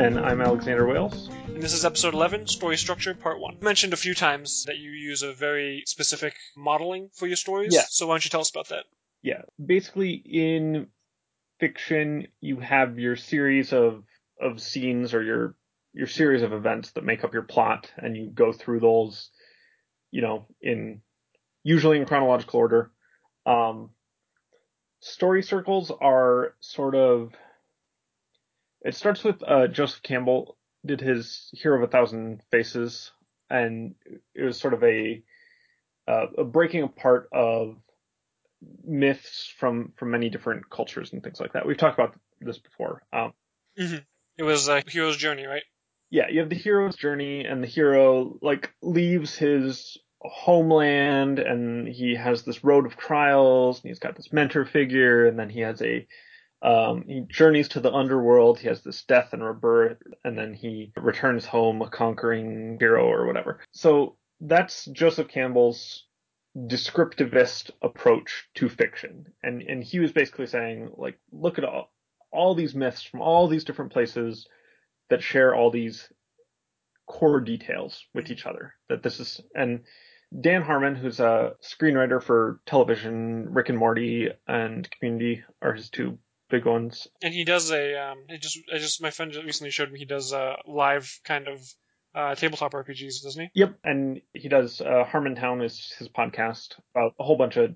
And I'm Alexander Wales. and this is episode 11, Story Structure, Part 1. You mentioned a few times that you use a very specific modeling for your stories, Yeah. so why don't you tell us about that? Yeah, basically in fiction, you have your series of of scenes or your your series of events that make up your plot, and you go through those, you know, in usually in chronological order. Um, story circles are sort of. It starts with uh, Joseph Campbell did his Hero of a Thousand Faces, and it was sort of a uh, a breaking apart of myths from from many different cultures and things like that. We've talked about this before. Um, It was a Hero's Journey, right? yeah, you have the hero's journey, and the hero like leaves his homeland, and he has this road of trials, and he's got this mentor figure, and then he has a um, he journeys to the underworld. He has this death and rebirth, and then he returns home a conquering hero or whatever. So that's Joseph Campbell's descriptivist approach to fiction, and and he was basically saying like, look at all all these myths from all these different places that share all these core details with each other. That this is and Dan Harmon, who's a screenwriter for television, Rick and Morty and Community are his two big ones. And he does a, um, it just, I just, my friend recently showed me he does a live kind of uh, tabletop RPGs, doesn't he? Yep, and he does uh, Harmontown is his podcast about a whole bunch of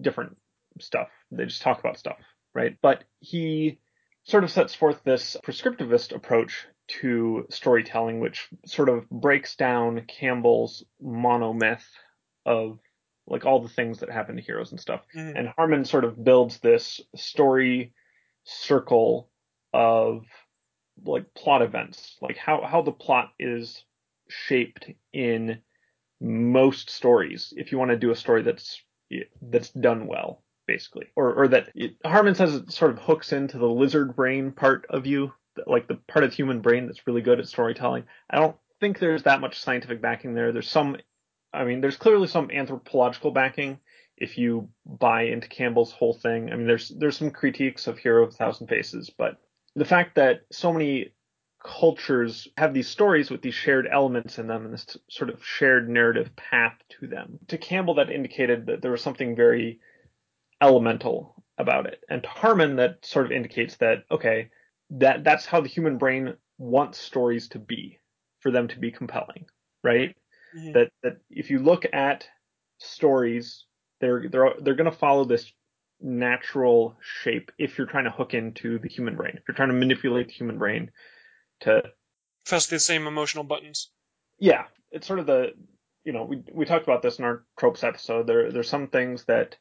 different stuff. They just talk about stuff, right? But he sort of sets forth this prescriptivist approach to storytelling, which sort of breaks down Campbell's monomyth of like all the things that happen to heroes and stuff. Mhm. And Harmon sort of builds this story circle of like plot events, like how, how the plot is shaped in most stories. If you want to do a story that's that's done well, basically, or or that it, Harmon says it sort of hooks into the lizard brain part of you, like the part of the human brain that's really good at storytelling. I don't think there's that much scientific backing there. There's some, I mean, there's clearly some anthropological backing if you buy into Campbell's whole thing. I mean, there's there's some critiques of Hero of a Thousand Faces, but the fact that so many cultures have these stories with these shared elements in them and this sort of shared narrative path to them. To Campbell, that indicated that there was something very elemental about it, and to Harmon, that sort of indicates that okay, that that's how the human brain wants stories to be for them to be compelling, right? Mhm. That that if you look at stories, they're they're they're going to follow this natural shape if you're trying to hook into the human brain. If you're trying to manipulate the human brain to Press the same emotional buttons. yeah, it's sort of the you know we we talked about this in our tropes episode. There there's some things that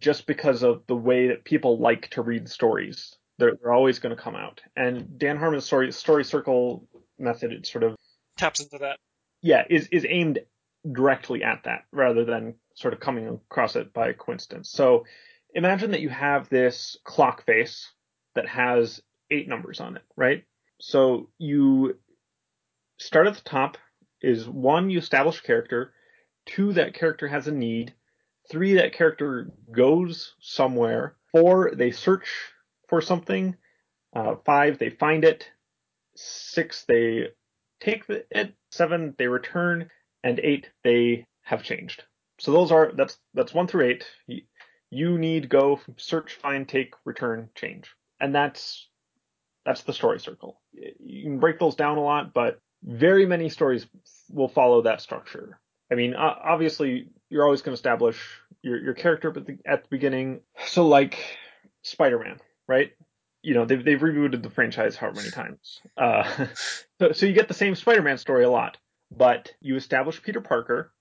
just because of the way that people like to read stories, they're they're always going to come out. And Dan Harmon's story story circle method it sort of Taps into that. yeah is is aimed directly at that rather than sort of coming across it by coincidence. So imagine that you have this clock face that has eight numbers on it, right? So you start at the top is one, you establish a character, two, that character has a need, three, that character goes somewhere, four, they search for something, uh, five, they find it, six, they take it, seven, they return, and eight, they have changed. So those are that's that's one through eight. You, need go search, find, take, return, change, and that's that's the story circle. You can break those down a lot, but very many stories will follow that structure. I mean, obviously, you're always going to establish your your character at the, at the beginning. So like Spider-Man, right? You know, they've they've rebooted the franchise however many times. Uh, so so you get the same Spider-Man story a lot, but you establish Peter Parker,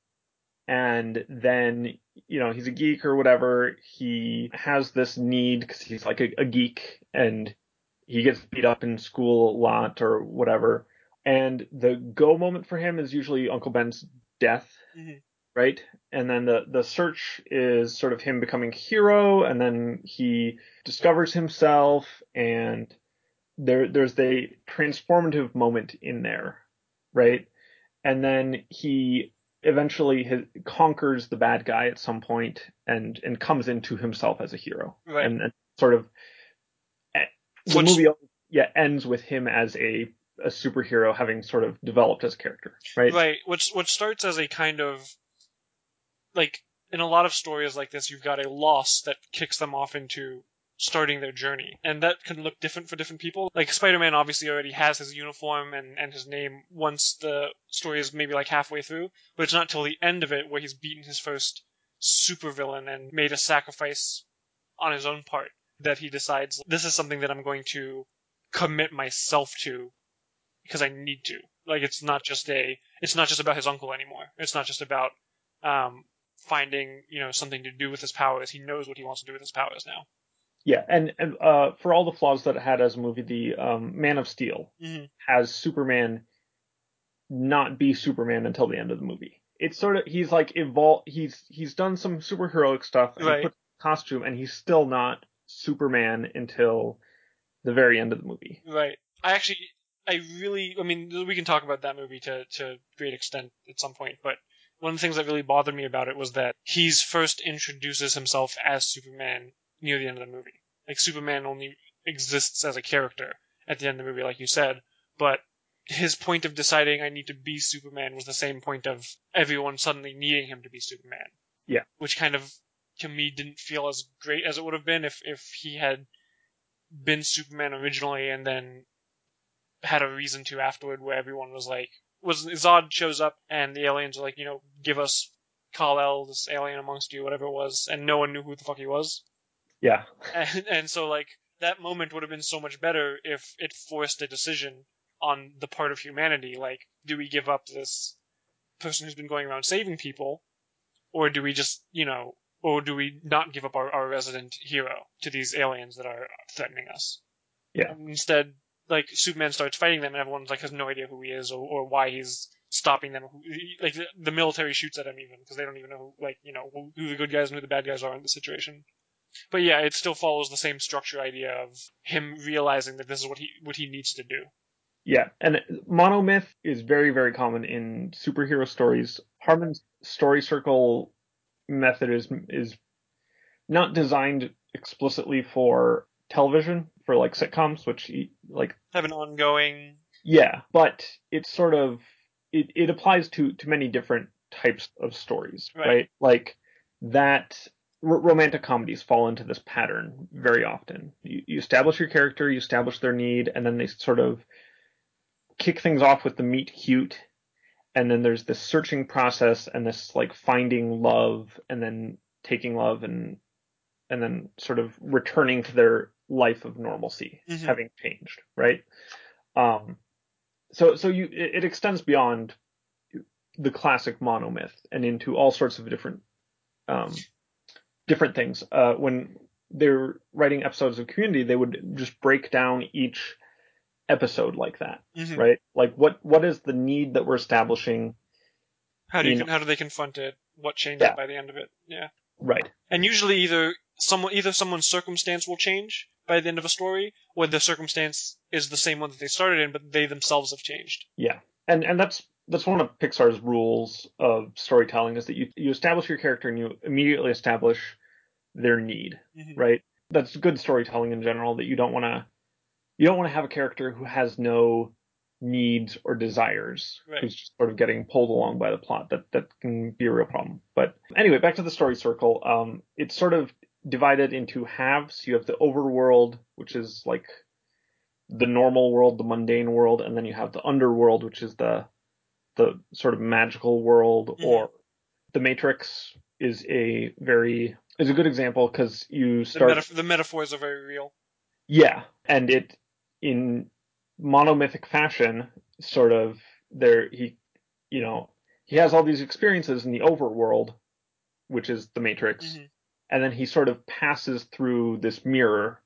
and then you know he's a geek or whatever. He has this need because he's like a, a geek, and he gets beat up in school a lot or whatever. And the go moment for him is usually Uncle Ben's death, Mhm. right? And then the the search is sort of him becoming hero, and then he discovers himself, and there there's the transformative moment in there, right? And then he eventually his, conquers the bad guy at some point and and comes into himself as a hero, Right. and, and sort of eh, the Which- movie yeah ends with him as a a superhero having sort of developed as a character, right? Right. Which which starts as a kind of like in a lot of stories like this, you've got a loss that kicks them off into starting their journey. And that can look different for different people. Like Spider-Man obviously already has his uniform and, and his name once the story is maybe like halfway through, but it's not till the end of it where he's beaten his first supervillain and made a sacrifice on his own part that he decides this is something that I'm going to commit myself to because I need to. Like it's not just a it's not just about his uncle anymore. It's not just about um, finding you know something to do with his powers. He knows what he wants to do with his powers now. Yeah, and, and uh, for all the flaws that it had as a movie, the um, Man of Steel mm-hmm. has Superman not be Superman until the end of the movie. It's sort of he's like evolved. He's he's done some superheroic stuff and right. put costume, and he's still not Superman until the very end of the movie. Right. I actually, I really, I mean, we can talk about that movie to to great extent at some point, but one of the things that really bothered me about it was that he's first introduces himself as Superman near the end of the movie. Like Superman only exists as a character at the end of the movie, like you said, but his point of deciding I need to be Superman was the same point of everyone suddenly needing him to be Superman. Yeah. Which kind of to me didn't feel as great as it would have been if if he had been Superman originally and then had a reason to afterward where everyone was like was Zod shows up and the aliens are like, you know, give us Kal-El, this alien amongst you, whatever it was, and no one knew who the fuck he was. Yeah. And and so like that moment would have been so much better if it forced a decision on the part of humanity. Like, do we give up this person who's been going around saving people, or do we just, you know, or do we not give up our, our resident hero to these aliens that are threatening us? Yeah. And instead, like Superman starts fighting them, and everyone's like has no idea who he is or, or why he's stopping them. Like the, the military shoots at him even because they don't even know, who, like you know, who, who the good guys and who the bad guys are in the situation. But yeah, it still follows the same structure idea of him realizing that this is what he what he needs to do. Yeah, and monomyth is very, very common in superhero stories. Harmon's story circle method is is not designed explicitly for television for like sitcoms, which like have an ongoing. Yeah, but it's sort of it, it applies to to many different types of stories, right? right? Like that r- romantic comedies fall into this pattern very often. You, you establish your character, you establish their need, and then they sort of kick things off with the meet cute and then there's this searching process and this like finding love and then taking love and and then sort of returning to their life of normalcy Mhm. having changed right um so so you it, it extends beyond the classic monomyth and into all sorts of different um different things uh when they're writing episodes of community they would just break down each episode like that Mhm. right? Like what what is the need that we're establishing? How do you, how do they confront it? What changes Yeah. by the end of it? Yeah. Right. And usually either someone either someone's circumstance will change by the end of a story, or the circumstance is the same one that they started in, but they themselves have changed. Yeah. And and that's that's one of Pixar's rules of storytelling is that you you establish your character and you immediately establish their need, Mhm. right? That's good storytelling in general that you don't want to you don't want to have a character who has no needs or desires Right. who's just sort of getting pulled along by the plot that that can be a real problem but anyway back to the story circle um it's sort of divided into halves you have the overworld which is like the normal world the mundane world and then you have the underworld which is the the sort of magical world Mhm. or the matrix is a very is a good example because you The, start metaf- the metaphors are very real. yeah, and it in monomythic fashion, sort of there he, you know, he has all these experiences in the overworld, which is the Matrix, Mhm. and then he sort of passes through this mirror,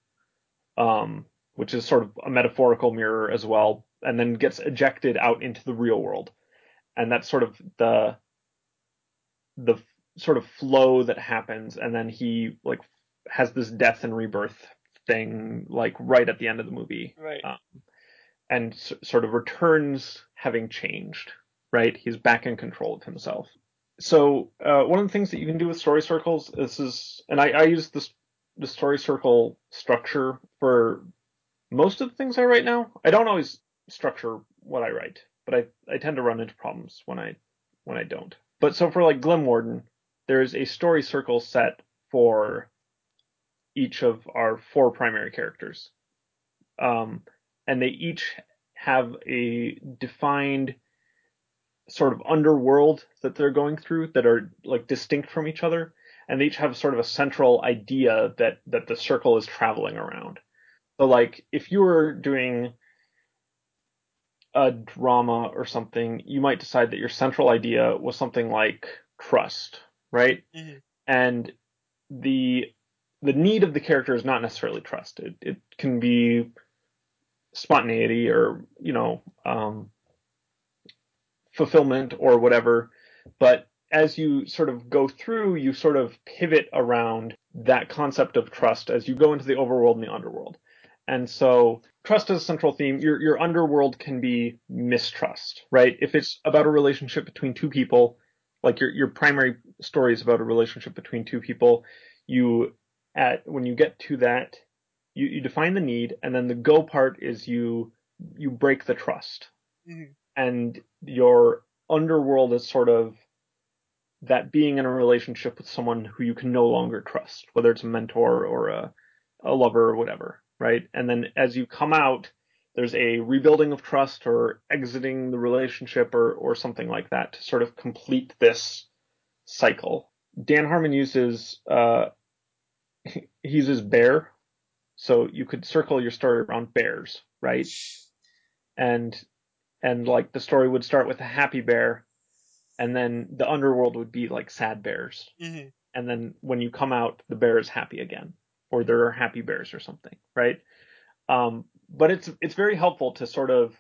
um, which is sort of a metaphorical mirror as well, and then gets ejected out into the real world, and that's sort of the the sort of flow that happens, and then he like has this death and rebirth thing like right at the end of the movie Right. Uh, and s- sort of returns having changed right he's back in control of himself so uh, one of the things that you can do with story circles this is and i, I use this the story circle structure for most of the things I write now. I don't always structure what I write, but I, I tend to run into problems when I when I don't. But so for like Glimwarden, there's a story circle set for each of our four primary characters. Um, and they each have a defined sort of underworld that they're going through that are like distinct from each other and they each have sort of a central idea that that the circle is traveling around so like if you were doing a drama or something you might decide that your central idea was something like trust right? Mhm. and the the need of the character is not necessarily trust. It, it can be spontaneity or you know um, fulfillment or whatever. But as you sort of go through you sort of pivot around that concept of trust as you go into the overworld and the underworld and so trust is a central theme. Your your underworld can be mistrust right? If it's about a relationship between two people like your your primary story is about a relationship between two people you at when you get to that you, you define the need and then the go part is you you break the trust. Mhm. and your underworld is sort of that being in a relationship with someone who you can no longer trust whether it's a mentor or a, a lover or whatever right? And then as you come out there's a rebuilding of trust or exiting the relationship or or something like that to sort of complete this cycle. Dan harmon uses uh he uses bear. So you could circle your story around bears right? And and like the story would start with a happy bear and then the underworld would be like sad bears. Mhm. and then when you come out the bear is happy again or there are happy bears or something right um, but it's it's very helpful to sort of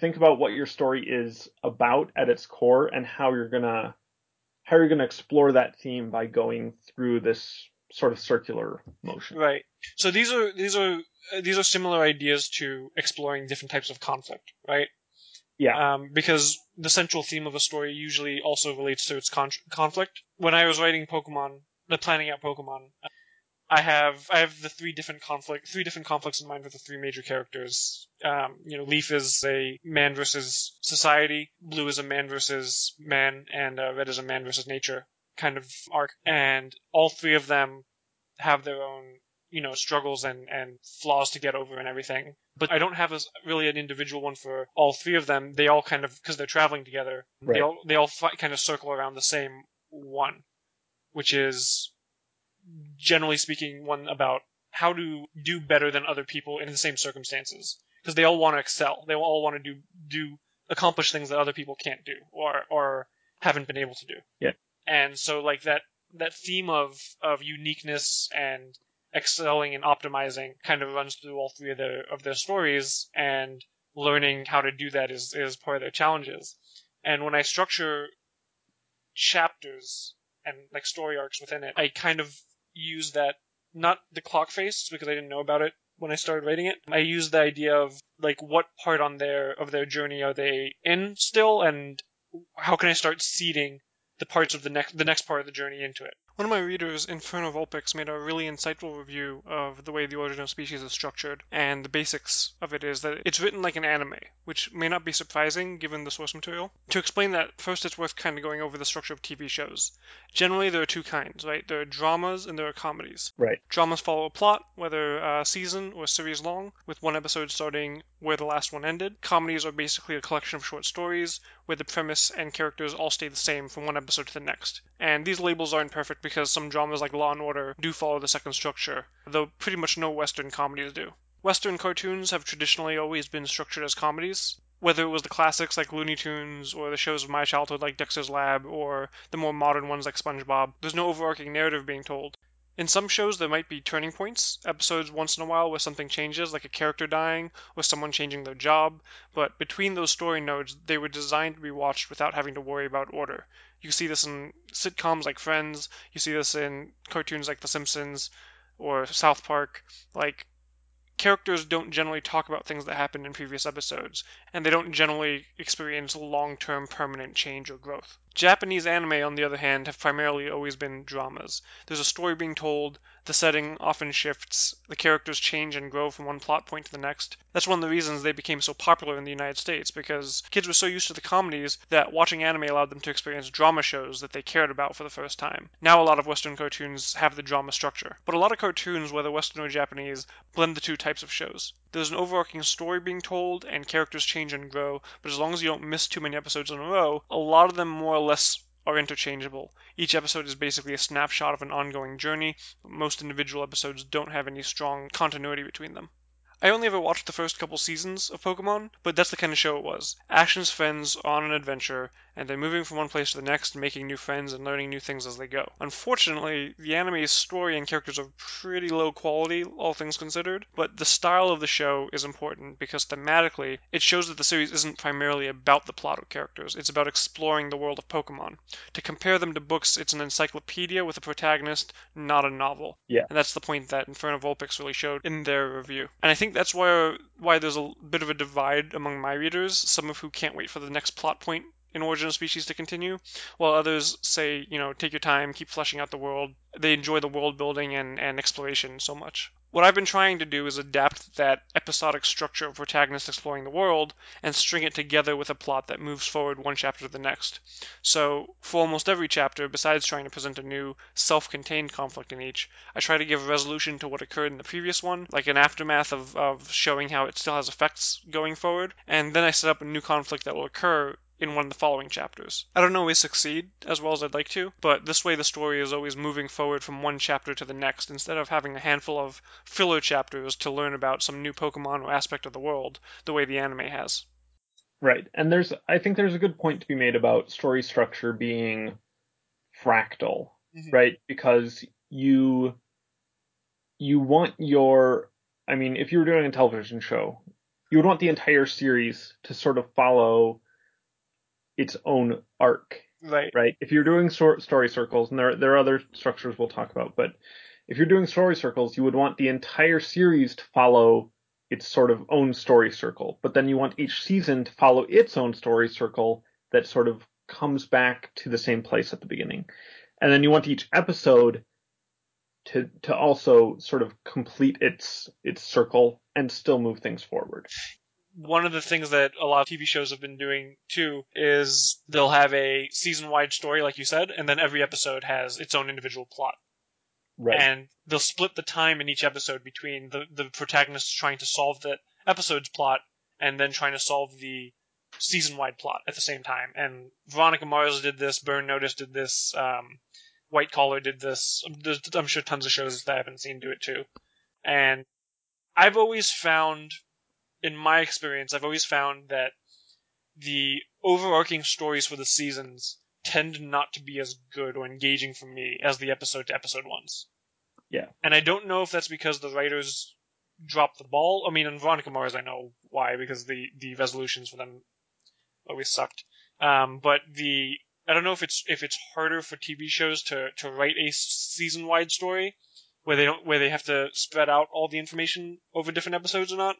think about what your story is about at its core and how you're gonna how you're gonna explore that theme by going through this sort of circular motion Right. So these are these are uh, these are similar ideas to exploring different types of conflict, right? Yeah. Um, because the central theme of a story usually also relates to its con- conflict. When I was writing Pokemon, the planning out Pokemon, I have I have the three different conflict three different conflicts in mind with the three major characters. Um, you know, Leaf is a man versus society, Blue is a man versus man, and uh, Red is a man versus nature kind of arc. And all three of them have their own you know struggles and and flaws to get over and everything. But I don't have as really an individual one for all three of them. They all kind of because they're traveling together. They Right. all they all fi- kind of circle around the same one, which is generally speaking one about how to do better than other people in the same circumstances because they all want to excel. They all want to do do accomplish things that other people can't do or or haven't been able to do. Yeah. And so like that that theme of of uniqueness and excelling and optimizing kind of runs through all three of their of their stories and learning how to do that is is part of their challenges. And when I structure chapters and like story arcs within it, I kind of use that not the clock face because I didn't know about it when I started writing it. I used the idea of like what part on their of their journey are they in still and how can I start seeding the parts of the next the next part of the journey into it. One of my readers, Inferno Vulpix, made a really insightful review of the way the Origin of Species is structured, and the basics of it is that it's written like an anime, which may not be surprising given the source material. To explain that, first it's worth kind of going over the structure of TV shows. Generally, there are two kinds, right? There are dramas and there are comedies. Right. Dramas follow a plot, whether uh, season or series long, with one episode starting where the last one ended. Comedies are basically a collection of short stories where the premise and characters all stay the same from one episode to the next. And these labels aren't perfect because some dramas like Law and Order do follow the second structure, though pretty much no Western comedies do. Western cartoons have traditionally always been structured as comedies, whether it was the classics like Looney Tunes or the shows of my childhood like Dexter's Lab or the more modern ones like SpongeBob. There's no overarching narrative being told. In some shows, there might be turning points, episodes once in a while where something changes, like a character dying or someone changing their job, but between those story nodes, they were designed to be watched without having to worry about order. You see this in sitcoms like Friends, you see this in cartoons like The Simpsons or South Park. Like, characters don't generally talk about things that happened in previous episodes, and they don't generally experience long term permanent change or growth. Japanese anime, on the other hand, have primarily always been dramas. There's a story being told, the setting often shifts, the characters change and grow from one plot point to the next. That's one of the reasons they became so popular in the United States, because kids were so used to the comedies that watching anime allowed them to experience drama shows that they cared about for the first time. Now a lot of Western cartoons have the drama structure, but a lot of cartoons, whether Western or Japanese, blend the two types of shows. There's an overarching story being told, and characters change and grow, but as long as you don't miss too many episodes in a row, a lot of them more or less are interchangeable. Each episode is basically a snapshot of an ongoing journey, but most individual episodes don't have any strong continuity between them. I only ever watched the first couple seasons of Pokemon, but that's the kind of show it was. Ash's friends on an adventure, and they're moving from one place to the next, making new friends and learning new things as they go. Unfortunately, the anime's story and characters are pretty low quality, all things considered, but the style of the show is important because thematically, it shows that the series isn't primarily about the plot or characters, it's about exploring the world of Pokemon. To compare them to books, it's an encyclopedia with a protagonist, not a novel. Yeah. And that's the point that Inferno Vulpix really showed in their review. And I think that's why why there's a bit of a divide among my readers, some of who can't wait for the next plot point in Origin of Species to continue, while others say, you know, take your time, keep fleshing out the world. They enjoy the world building and, and exploration so much. What I've been trying to do is adapt that episodic structure of protagonists exploring the world and string it together with a plot that moves forward one chapter to the next. So, for almost every chapter, besides trying to present a new, self contained conflict in each, I try to give a resolution to what occurred in the previous one, like an aftermath of, of showing how it still has effects going forward, and then I set up a new conflict that will occur in one of the following chapters. I don't always succeed as well as I'd like to, but this way the story is always moving forward from one chapter to the next instead of having a handful of filler chapters to learn about some new Pokemon or aspect of the world the way the anime has. Right. And there's I think there's a good point to be made about story structure being fractal, mm-hmm. right? Because you you want your I mean, if you were doing a television show, you would want the entire series to sort of follow its own arc. Right. Right. If you're doing story circles, and there there are other structures we'll talk about, but if you're doing story circles, you would want the entire series to follow its sort of own story circle, but then you want each season to follow its own story circle that sort of comes back to the same place at the beginning. And then you want each episode to to also sort of complete its its circle and still move things forward one of the things that a lot of TV shows have been doing too is they'll have a season wide story, like you said, and then every episode has its own individual plot. Right. And they'll split the time in each episode between the, the protagonist trying to solve the episode's plot and then trying to solve the season wide plot at the same time. And Veronica Mars did this, Burn Notice did this, um, White Collar did this. There's, I'm sure tons of shows that I haven't seen do it too. And I've always found in my experience, I've always found that the overarching stories for the seasons tend not to be as good or engaging for me as the episode to episode ones. Yeah. And I don't know if that's because the writers dropped the ball. I mean, in Veronica Mars, I know why, because the, the resolutions for them always sucked. Um, but the, I don't know if it's, if it's harder for TV shows to, to write a season wide story where they don't, where they have to spread out all the information over different episodes or not.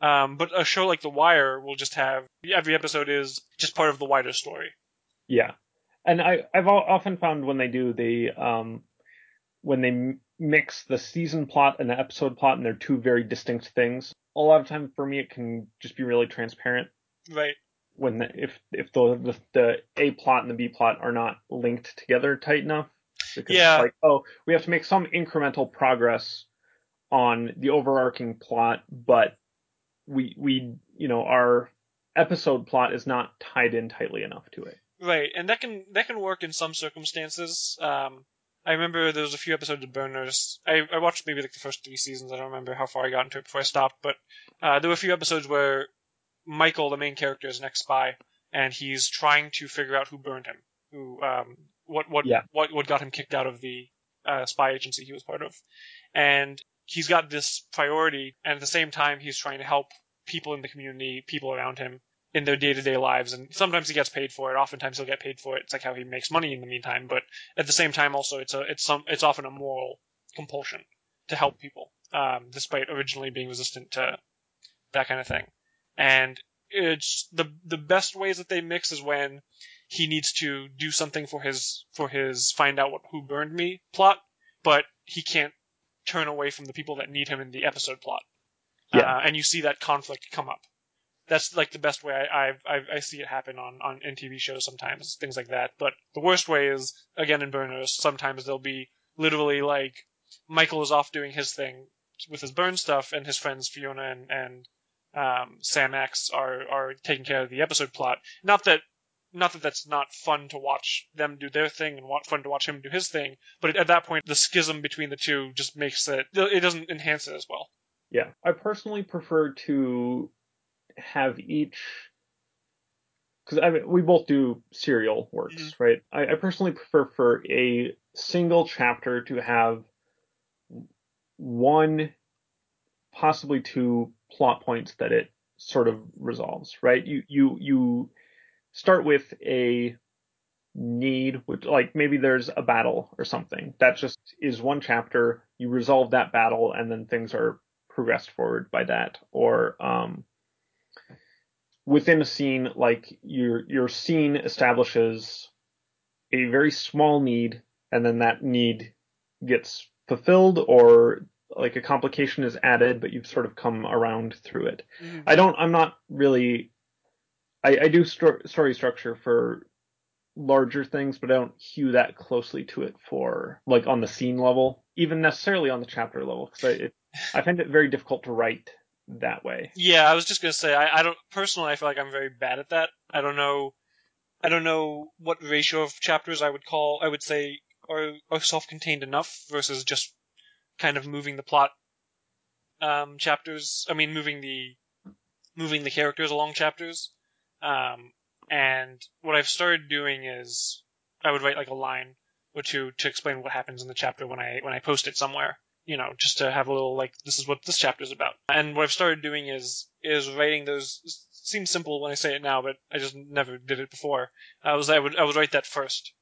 Um, but a show like The Wire will just have every episode is just part of the wider story. Yeah, and I I've often found when they do the um when they mix the season plot and the episode plot and they're two very distinct things. A lot of time for me it can just be really transparent. Right. When the, if if the, the the A plot and the B plot are not linked together tight enough. Because yeah. like, oh, we have to make some incremental progress on the overarching plot, but we we you know our episode plot is not tied in tightly enough to it. Right, and that can that can work in some circumstances. Um, I remember there was a few episodes of Burn Notice. I, I watched maybe like the first three seasons. I don't remember how far I got into it before I stopped, but uh, there were a few episodes where Michael, the main character, is an ex-spy, and he's trying to figure out who burned him, who um, what what yeah. what what got him kicked out of the uh, spy agency he was part of, and he's got this priority, and at the same time, he's trying to help people in the community, people around him in their day to day lives. And sometimes he gets paid for it. Oftentimes he'll get paid for it. It's like how he makes money in the meantime. But at the same time, also it's a it's some it's often a moral compulsion to help people, um, despite originally being resistant to that kind of thing. And it's the the best ways that they mix is when he needs to do something for his for his find out what who burned me plot, but he can't turn away from the people that need him in the episode plot. Yeah. Uh, and you see that conflict come up. That's like the best way I, I, I, I see it happen on, on in TV shows sometimes, things like that. But the worst way is, again, in Burn Notice, sometimes they'll be literally like, Michael is off doing his thing with his burn stuff, and his friends Fiona and, and um, Sam Axe are, are taking care of the episode plot. Not that not that that's not fun to watch them do their thing and fun to watch him do his thing, but at that point, the schism between the two just makes it it doesn't enhance it as well. Yeah, I personally prefer to have each because I mean we both do serial works, Mhm. right? I, I personally prefer for a single chapter to have one, possibly two plot points that it sort of resolves, right? You you you start with a need, which like maybe there's a battle or something. That just is one chapter. You resolve that battle, and then things are progressed forward by that. Or um, within a scene, like your your scene establishes a very small need, and then that need gets fulfilled, or like a complication is added, but you've sort of come around through it. I don't. I'm not really. I, I do sto- story structure for larger things, but I don't hew that closely to it for like on the scene level, even necessarily on the chapter level, because I it, I find it very difficult to write that way. Yeah, I was just gonna say I, I don't personally I feel like I'm very bad at that. I don't know I don't know what ratio of chapters I would call I would say are, are self-contained enough versus just kind of moving the plot um, chapters. I mean, moving the moving the characters along chapters. Um, and what I've started doing is I would write like a line or two to explain what happens in the chapter when I when I post it somewhere. You know, just to have a little like this is what this chapter is about. And what I've started doing is is writing those. it Seems simple when I say it now, but I just never did it before. I was I would I would write that first.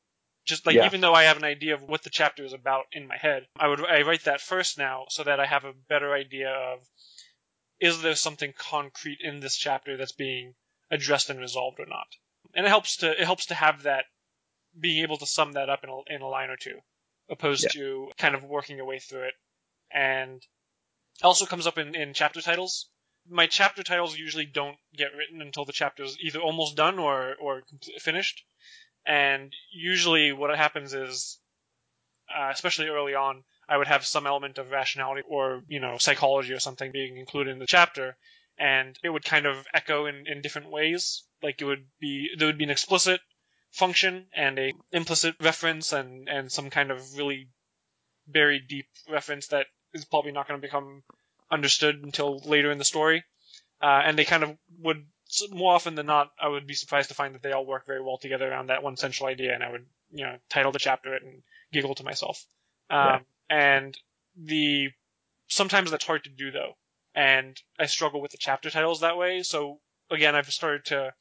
Just like Yeah. even though I have an idea of what the chapter is about in my head, I would I write that first now so that I have a better idea of is there something concrete in this chapter that's being addressed and resolved or not. And it helps to it helps to have that being able to sum that up in a, in a line or two, opposed to kind of working your way through it. And it also comes up in, in chapter titles. My chapter titles usually don't get written until the chapter is either almost done or or finished. And usually, what happens is, uh, especially early on, I would have some element of rationality or you know psychology or something being included in the chapter, and it would kind of echo in, in different ways. Like it would be there would be an explicit function and a implicit reference and and some kind of really buried deep reference that is probably not going to become understood until later in the story. Uh, and they kind of would more often than not, I would be surprised to find that they all work very well together around that one central idea, and I would you know title the chapter it and giggle to myself. Um, Yeah. And the sometimes that's hard to do though, and I struggle with the chapter titles that way. So again, I've started to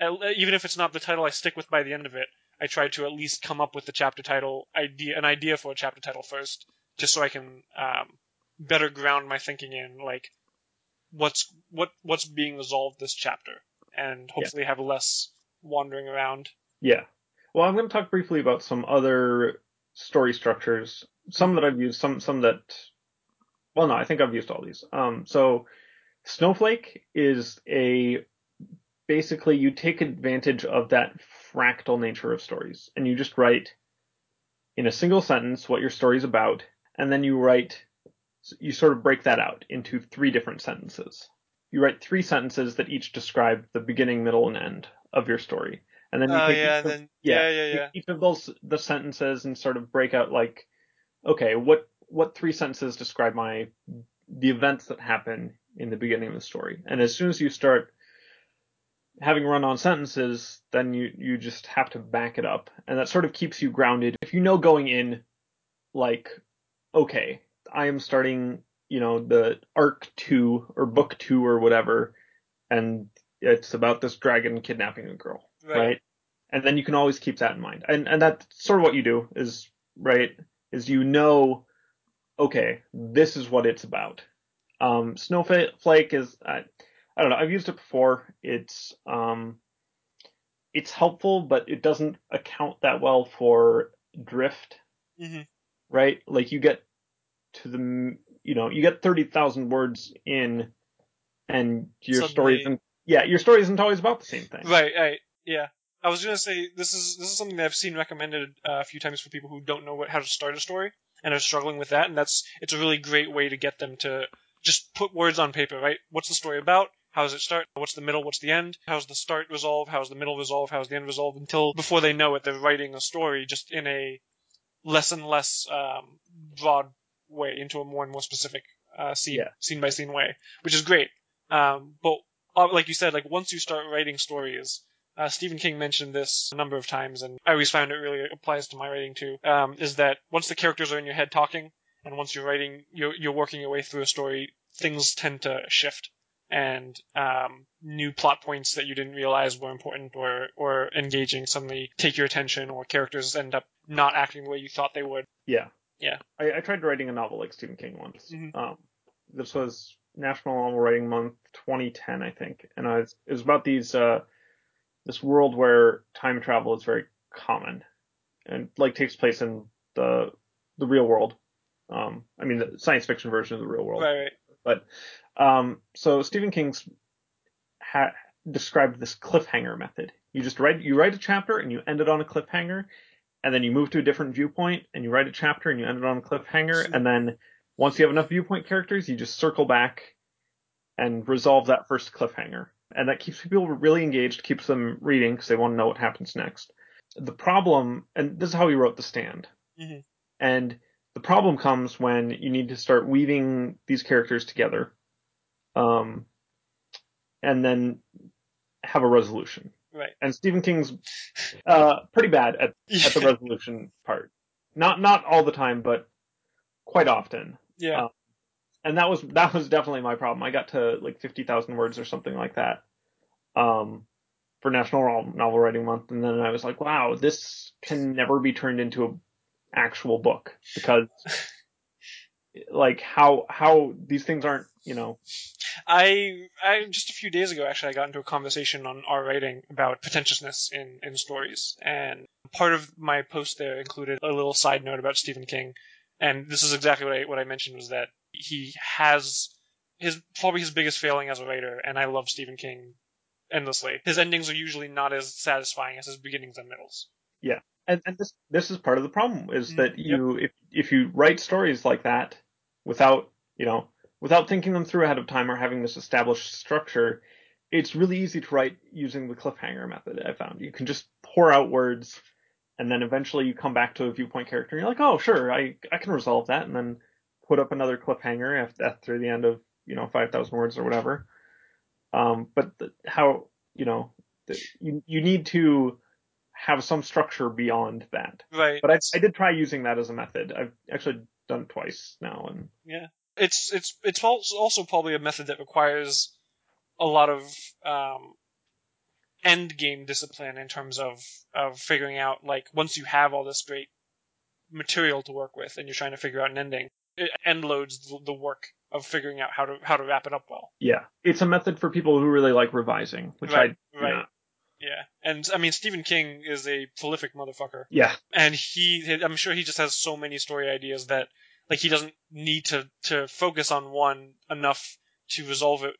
even if it's not the title I stick with by the end of it, I try to at least come up with the chapter title idea, an idea for a chapter title first, just so I can um, better ground my thinking in like what's what what's being resolved this chapter, and hopefully have less wandering around. Yeah. Well, I'm going to talk briefly about some other story structures. Some that I've used, some some that. Well, no, I think I've used all these. Um, so Snowflake is a basically you take advantage of that fractal nature of stories, and you just write in a single sentence what your story's about, and then you write you sort of break that out into three different sentences. You write three sentences that each describe the beginning, middle, and end of your story. And then you Oh take yeah, each of- then yeah, yeah, yeah, yeah. each of those the sentences and sort of break out like, okay, what what three sentences describe my the events that happen in the beginning of the story? And as soon as you start having run on sentences, then you you just have to back it up, and that sort of keeps you grounded. If you know going in, like, okay, I am starting, you know, the arc two or book two or whatever, and it's about this dragon kidnapping a girl Right. right? And then you can always keep that in mind. And and that's sort of what you do is right is you know, okay, this is what it's about. Um, Snowflake is I, I don't know. I've used it before. It's um, it's helpful, but it doesn't account that well for drift, hmm right? Like you get to the, you know, you get 30,000 words in and your story isn't, yeah, your story isn't always about the same thing. Right, right, yeah. I was gonna say this is this is something that I've seen recommended uh, a few times for people who don't know what, how to start a story and are struggling with that, and that's it's a really great way to get them to just put words on paper, right? What's the story about? How does it start? What's the middle? What's the end? How's the start resolve? How's the middle resolve? How's the end resolve? Until before they know it, they're writing a story just in a less and less um, broad way into a more and more specific uh, scene, Yeah. scene by scene way, which is great. Um, but uh, like you said, like once you start writing stories, uh, Stephen King mentioned this a number of times, and I always found it really applies to my writing too. Um, is that once the characters are in your head talking, and once you're writing, you're you're working your way through a story, things tend to shift, and um, new plot points that you didn't realize were important or or engaging suddenly take your attention, or characters end up not acting the way you thought they would. Yeah. Yeah. I, I tried writing a novel like Stephen King once. Mhm. Um, this was National Novel Writing Month 2010, I think, and I was, it was about these uh, this world where time travel is very common and like takes place in the the real world. Um, I mean, the science fiction version of the real world. Right, right. Um, so Stephen King's ha- described this cliffhanger method. You just write you write a chapter and you end it on a cliffhanger, and then you move to a different viewpoint and you write a chapter and you end it on a cliffhanger, and then once you have enough viewpoint characters, you just circle back and resolve that first cliffhanger, and that keeps people really engaged, keeps them reading because they want to know what happens next. The problem, and this is how he wrote The Stand, Mhm. and the problem comes when you need to start weaving these characters together um, and then have a resolution. Right. And Stephen King's uh, pretty bad at, at the resolution part. Not not all the time, but quite often. yeah. uh, And that was that was definitely my problem. I got to like fifty thousand words or something like that um, for National Novel Writing Month, and then I was like, wow, this can never be turned into a actual book because like how how these things aren't you know I, I just a few days ago actually I got into a conversation on r/writing about pretentiousness in, in stories and part of my post there included a little side note about Stephen King and this is exactly what I what I mentioned was that he has his probably his biggest failing as a writer and I love Stephen King endlessly. His endings are usually not as satisfying as his beginnings and middles. Yeah. And, and this this is part of the problem is Mm, that yep. you if if you write stories like that without you know without thinking them through ahead of time or having this established structure it's really easy to write using the cliffhanger method i found you can just pour out words and then eventually you come back to a viewpoint character and you're like oh sure i i can resolve that and then put up another cliffhanger after, the end of you know 5000 words or whatever um but the, how you know the, you you need to have some structure beyond that Right. but I, I did try using that as a method. I've actually done it twice now, and yeah, it's it's it's also probably a method that requires a lot of um, end game discipline in terms of of figuring out like once you have all this great material to work with and you're trying to figure out an ending, it end loads the, the work of figuring out how to how to wrap it up well. yeah, it's a method for people who really like revising, which Right, I right. not. Yeah, and I mean Stephen King is a prolific motherfucker. Yeah, and he i'm sure he just has so many story ideas that like he doesn't need to to focus on one enough to resolve it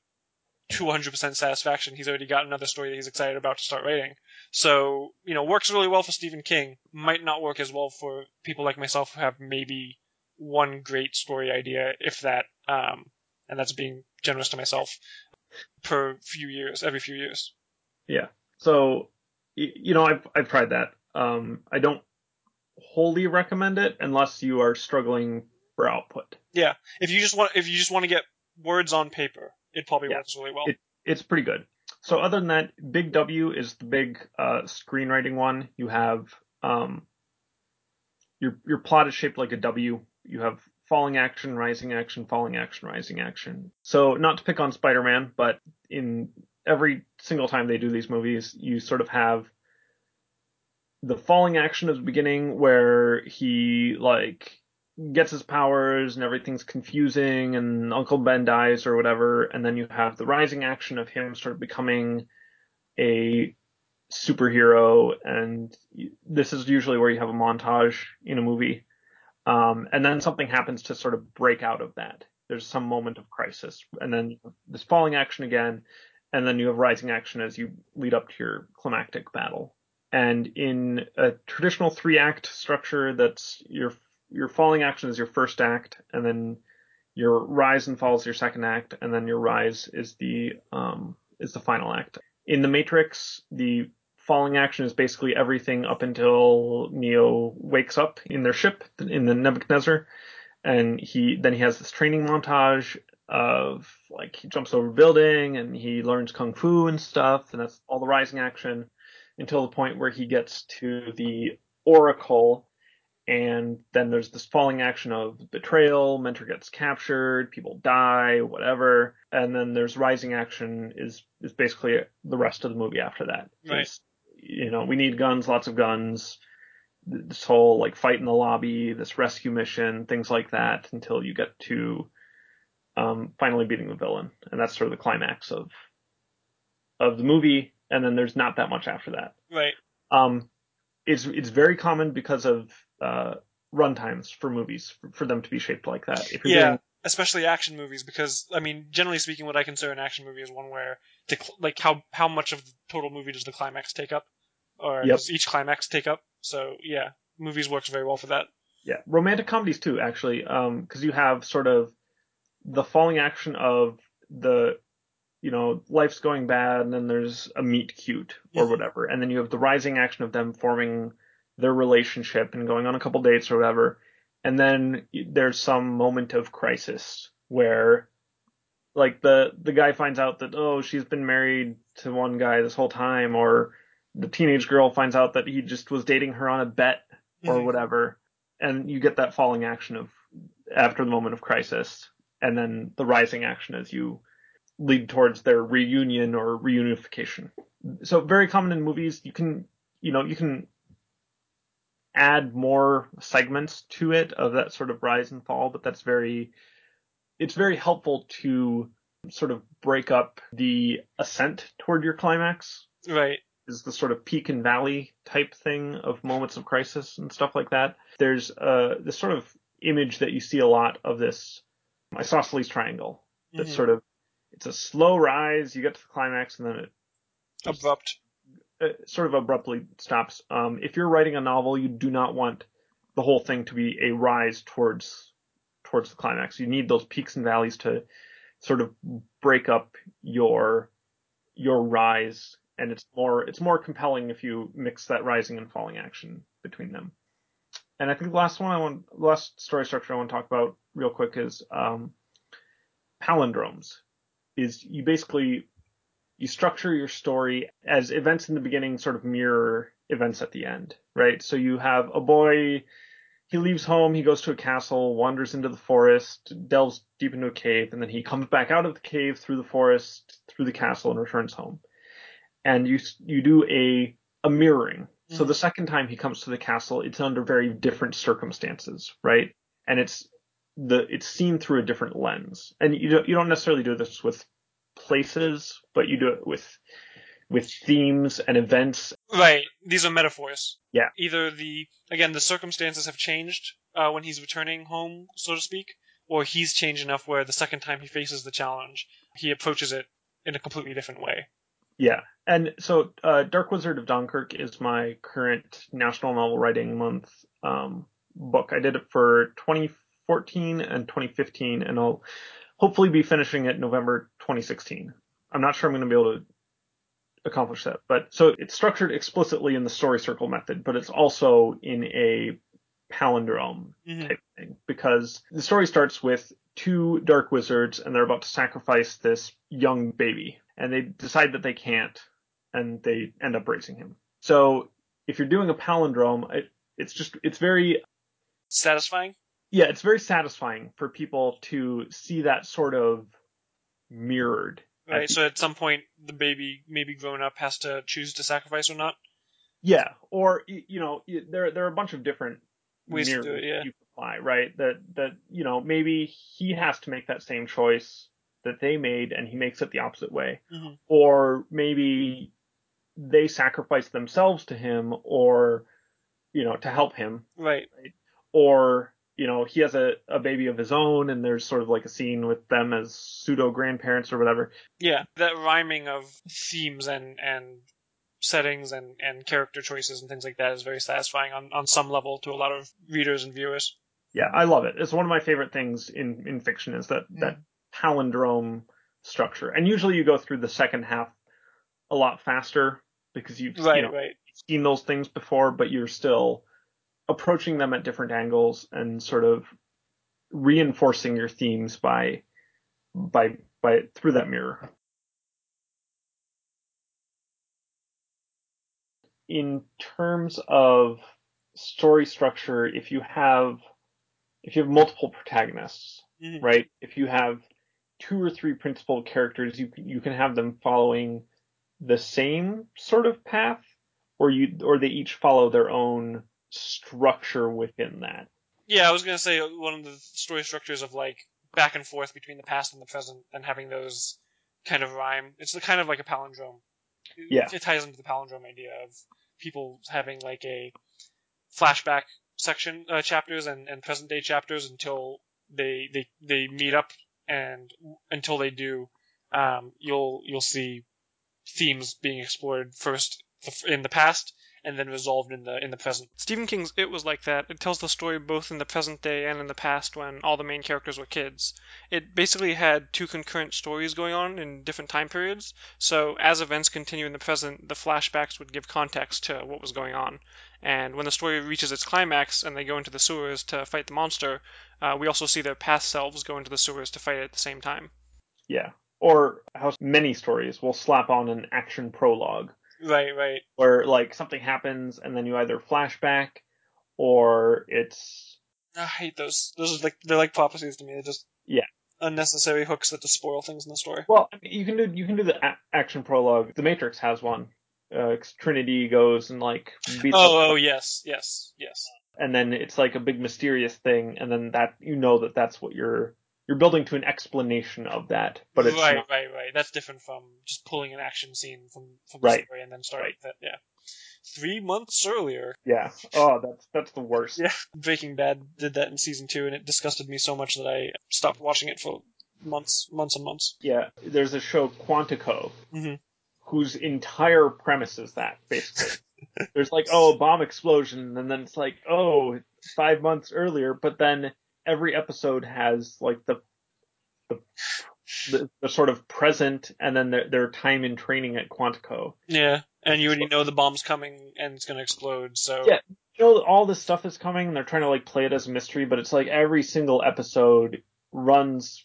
to 100% satisfaction he's already got another story that he's excited about to start writing so you know works really well for stephen king might not work as well for people like myself who have maybe one great story idea if that um and that's being generous to myself per few years every few years Yeah. so you know I've I've tried that. Um, I don't wholly recommend it unless you are struggling for output. Yeah. If you just want if you just want to get words on paper it probably Yeah. works really well It- It's pretty good. So other than that, Big W is the big uh, screenwriting one. You have um, your your plot is shaped like a W. You have falling action, rising action, falling action, rising action. So not to pick on Spider-Man, but in every single time they do these movies, you sort of have the falling action at the beginning where he like gets his powers and everything's confusing and Uncle Ben dies or whatever, and then you have the rising action of him sort of becoming a superhero, and this is usually where you have a montage in a movie. Um, and then something happens to sort of break out of that. There's some moment of crisis, and then this falling action again, and then you have rising action as you lead up to your climactic battle. And in a traditional three act structure, that's your your falling action is your first act, and then your rise and fall is your second act, and then your rise is the um, is the final act. In the Matrix, the falling action is basically everything up until Neo wakes up in their ship in the Nebuchadnezzar, and he then he has this training montage of like he jumps over building and he learns kung fu and stuff, and that's all the rising action until the point where he gets to the Oracle, and then there's this falling action of betrayal, mentor gets captured, people die, whatever, and then there's rising action is is basically the rest of the movie after that. Right. You know, we need guns, lots of guns. This whole like fight in the lobby, this rescue mission, things like that, until you get to um, finally beating the villain, and that's sort of the climax of of the movie. And then there's not that much after that. Right. Um, it's it's very common because of uh, runtimes for movies for, for them to be shaped like that. If you're Yeah. doing, Especially action movies, because I mean, generally speaking, what I consider an action movie is one where, the, cl- like, how how much of the total movie does the climax take up, or Yep. does each climax take up? So yeah, movies works very well for that. yeah, romantic comedies too, actually, because you have sort of the falling action of the you know life's going bad, and then there's a meet cute or whatever, and then you have the rising action of them forming their relationship and going on a couple dates or whatever, and then there's some moment of crisis where like the the guy finds out that oh she's been married to one guy this whole time or the teenage girl finds out that he just was dating her on a bet or Mhm. whatever. And you get that falling action of after the moment of crisis. And then the rising action as you lead towards their reunion or reunification. So very common in movies. You can you know you can add more segments to it of that sort of rise and fall but that's very it's very helpful to sort of break up the ascent toward your climax Right. is the sort of peak and valley type thing of moments of crisis and stuff like that. There's uh this sort of image that you see a lot of this isosceles triangle. That's Mhm. sort of it's a slow rise, you get to the climax, and then it abrupt. Uh, sort of abruptly stops. Um, if you're writing a novel, you do not want the whole thing to be a rise towards towards the climax. You need those peaks and valleys to sort of break up your your rise, and it's more it's more compelling if you mix that rising and falling action between them. And I think the last one I want, last story structure I want to talk about real quick is um, palindromes. Is you basically you structure your story as events in the beginning sort of mirror events at the end, right? So you have a boy, he leaves home, he goes to a castle, wanders into the forest, delves deep into a cave, and then he comes back out of the cave through the forest, through the castle, and returns home. And you you do a a mirroring. So Mhm. the second time he comes to the castle, it's under very different circumstances, right? And it's the it's seen through a different lens. And you don't you don't necessarily do this with places, but you do it with with themes and events. Right. These are metaphors. Yeah. Either the again the circumstances have changed uh, when he's returning home, so to speak, or he's changed enough where the second time he faces the challenge, he approaches it in a completely different way. Yeah. And so uh, Dark Wizard of Donkerk is my current National Novel Writing Month um, book. I did it for 2014 and 2015, and I'll hopefully be finishing it November 2016. I'm not sure I'm going to be able to accomplish that, but so it's structured explicitly in the story circle method, but it's also in a palindrome Mhm. type thing because the story starts with two dark wizards and they're about to sacrifice this young baby and they decide that they can't and they end up raising him. So if you're doing a palindrome, it, it's just it's very Satisfying. Yeah, it's very satisfying for people to see that sort of mirrored. at Right. the- So at some point, the baby, maybe grown up, has to choose to sacrifice or not. Yeah, or you know, there there are a bunch of different Ways to do it, yeah. you apply, right? That that you know maybe he has to make that same choice that they made, and he makes it the opposite way, Mhm. or maybe they sacrifice themselves to him or you know to help him Right. or you know he has a, a baby of his own and there's sort of like a scene with them as pseudo grandparents or whatever Yeah. That rhyming of themes and and settings and and character choices and things like that is very satisfying on on some level to a lot of readers and viewers. yeah i love it it's one of my favorite things in in fiction is that that mm. palindrome structure and usually you go through the second half a lot faster because you've Right. you know, Right. seen those things before but you're still approaching them at different angles and sort of reinforcing your themes by by by through that mirror in terms of story structure if you have if you have multiple protagonists Mhm. right if you have two or three principal characters you can- you can have them following the same sort of path or you or they each follow their own structure within that Yeah, I was gonna say one of the story structures of like back and forth between the past and the present, and having those kind of rhyme. It's the kind of like a palindrome. It- Yeah. it ties into the palindrome idea of people having like a flashback section uh, chapters and, and present day chapters until they they they meet up, and until they do, um, you'll you'll see themes being explored first in the past and then resolved in the in the present. Stephen King's It was like that. It tells the story both in the present day and in the past when all the main characters were kids. It basically had two concurrent stories going on in different time periods. So as events continue in the present, the flashbacks would give context to what was going on. And when the story reaches its climax and they go into the sewers to fight the monster, uh, we also see their past selves go into the sewers to fight it at the same time. yeah or how many stories will slap on an action prologue Right, right. where like something happens and then you either flashback or it's I hate those. Those are like they're like prophecies to me. They're just Yeah. unnecessary hooks that just spoil things in the story. well I mean, you can do you can do the a- action prologue the matrix has one uh, trinity goes and like beats Oh, oh yes, yes, yes. and then it's like a big mysterious thing and then that you know that that's what you're you're building to an explanation of that but it's right, not, right, right. That's different from just pulling an action scene from from Right. the story and then starting with it. Yeah. Three months earlier, yeah oh that's that's the worst Yeah. Breaking Bad did that in season two, and it disgusted me so much that I stopped watching it for months, months and months. yeah there's a show quantico Mhm. whose entire premise is that basically there's like oh a bomb explosion and then it's like oh five months earlier but then every episode has like the the the, the sort of present and then their, their time in training at quantico Yeah, and you already know the bomb's coming and it's gonna explode. So Yeah. you know all this stuff is coming and they're trying to like play it as a mystery but it's like every single episode runs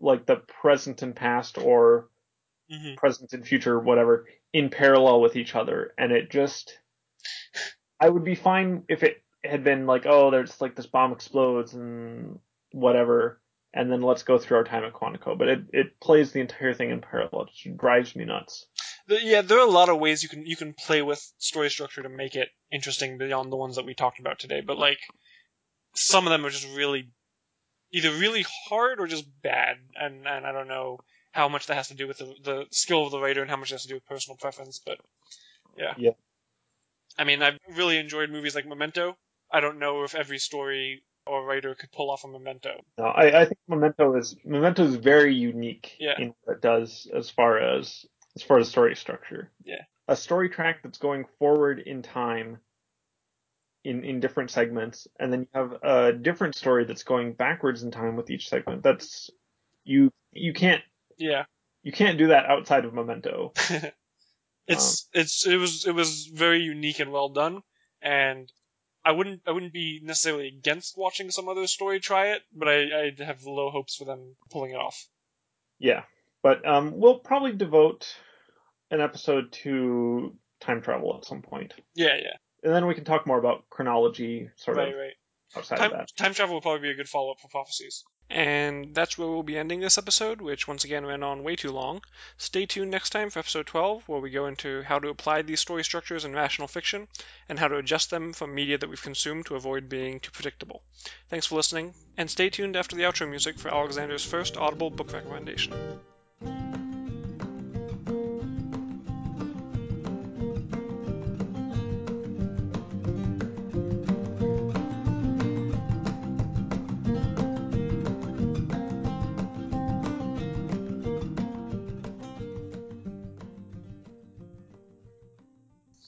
like the present and past or Mhm. present and future whatever in parallel with each other and it just i would be fine if it had been like oh there's like this bomb explodes and whatever and then let's go through our time at quantico but it, it plays the entire thing in parallel it just drives me nuts yeah, there are a lot of ways you can you can play with story structure to make it interesting beyond the ones that we talked about today. But like, some of them are just really either really hard or just bad, and and I don't know how much that has to do with the, the skill of the writer and how much it has to do with personal preference. But yeah, Yeah. I mean, I've really enjoyed movies like Memento. I don't know if every story or writer could pull off a Memento. No, I, I think Memento is Memento is very unique Yeah. in what it does as far as as far as story structure. Yeah. A story track that's going forward in time in in different segments, and then you have a different story that's going backwards in time with each segment. That's you you can't Yeah. you can't do that outside of Memento. it's um, it's it was it was very unique and well done, and I wouldn't I wouldn't be necessarily against watching some other story try it, but I I have low hopes for them pulling it off. Yeah, but um, we'll probably devote an episode to time travel at some point, Yeah, yeah, and then we can talk more about chronology, sort right, of right. outside Time, of that. time travel will probably be a good follow up for prophecies. And that's where we'll be ending this episode, which once again ran on way too long. Stay tuned next time for episode 12, where we go into how to apply these story structures in rational fiction and how to adjust them from media that we've consumed to avoid being too predictable. Thanks for listening, and stay tuned after the outro music for Alexander's first Audible book recommendation.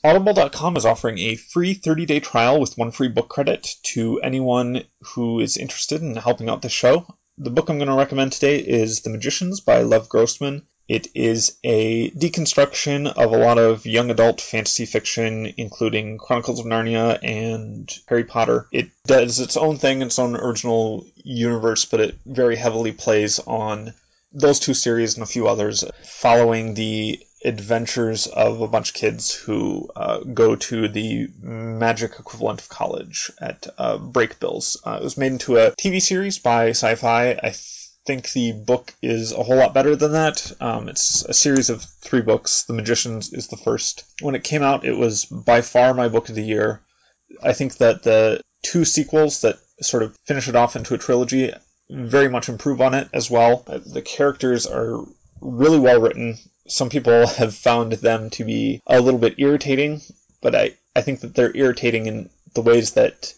Audible.com is offering a free 30 day trial with one free book credit to anyone who is interested in helping out the show. The book I'm going to recommend today is The Magicians by Lev Grossman. It is a deconstruction of a lot of young adult fantasy fiction, including Chronicles of Narnia and Harry Potter. It does its own thing, its own original universe, but it very heavily plays on those two series and a few others, following the adventures of a bunch of kids who uh, go to the magic equivalent of college at uh, Brakebills. Uh, it was made into a TV series by Syfy. I think the book is a whole lot better than that. Um, it's a series of three books. The Magicians is the first. When it came out, it was by far my book of the year. I think that the two sequels that sort of finish it off into a trilogy very much improve on it as well. The characters are really well written. Some people have found them to be a little bit irritating, but I, I think that they're irritating in the ways that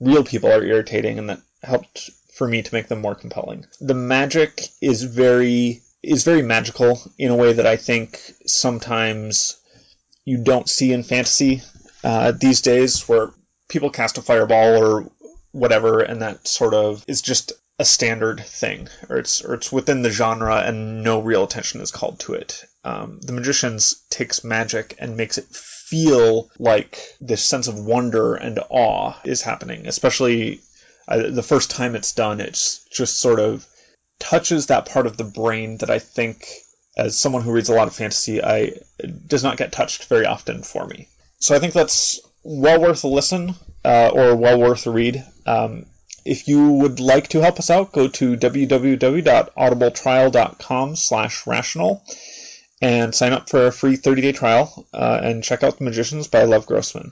real people are irritating and that helped for me to make them more compelling. The magic is very is very magical in a way that I think sometimes you don't see in fantasy uh, these days, where people cast a fireball or whatever, and that sort of is just a standard thing, or it's or it's within the genre, and no real attention is called to it. Um, the Magicians takes magic and makes it feel like this sense of wonder and awe is happening, especially uh, the first time it's done. It's just sort of touches that part of the brain that I think, as someone who reads a lot of fantasy, I does not get touched very often for me. So I think that's well worth a listen uh, or well worth a read. Um, if you would like to help us out, go to www.audibletrial.com slash rational and sign up for a free 30-day trial uh, and check out The Magicians by Lev Grossman.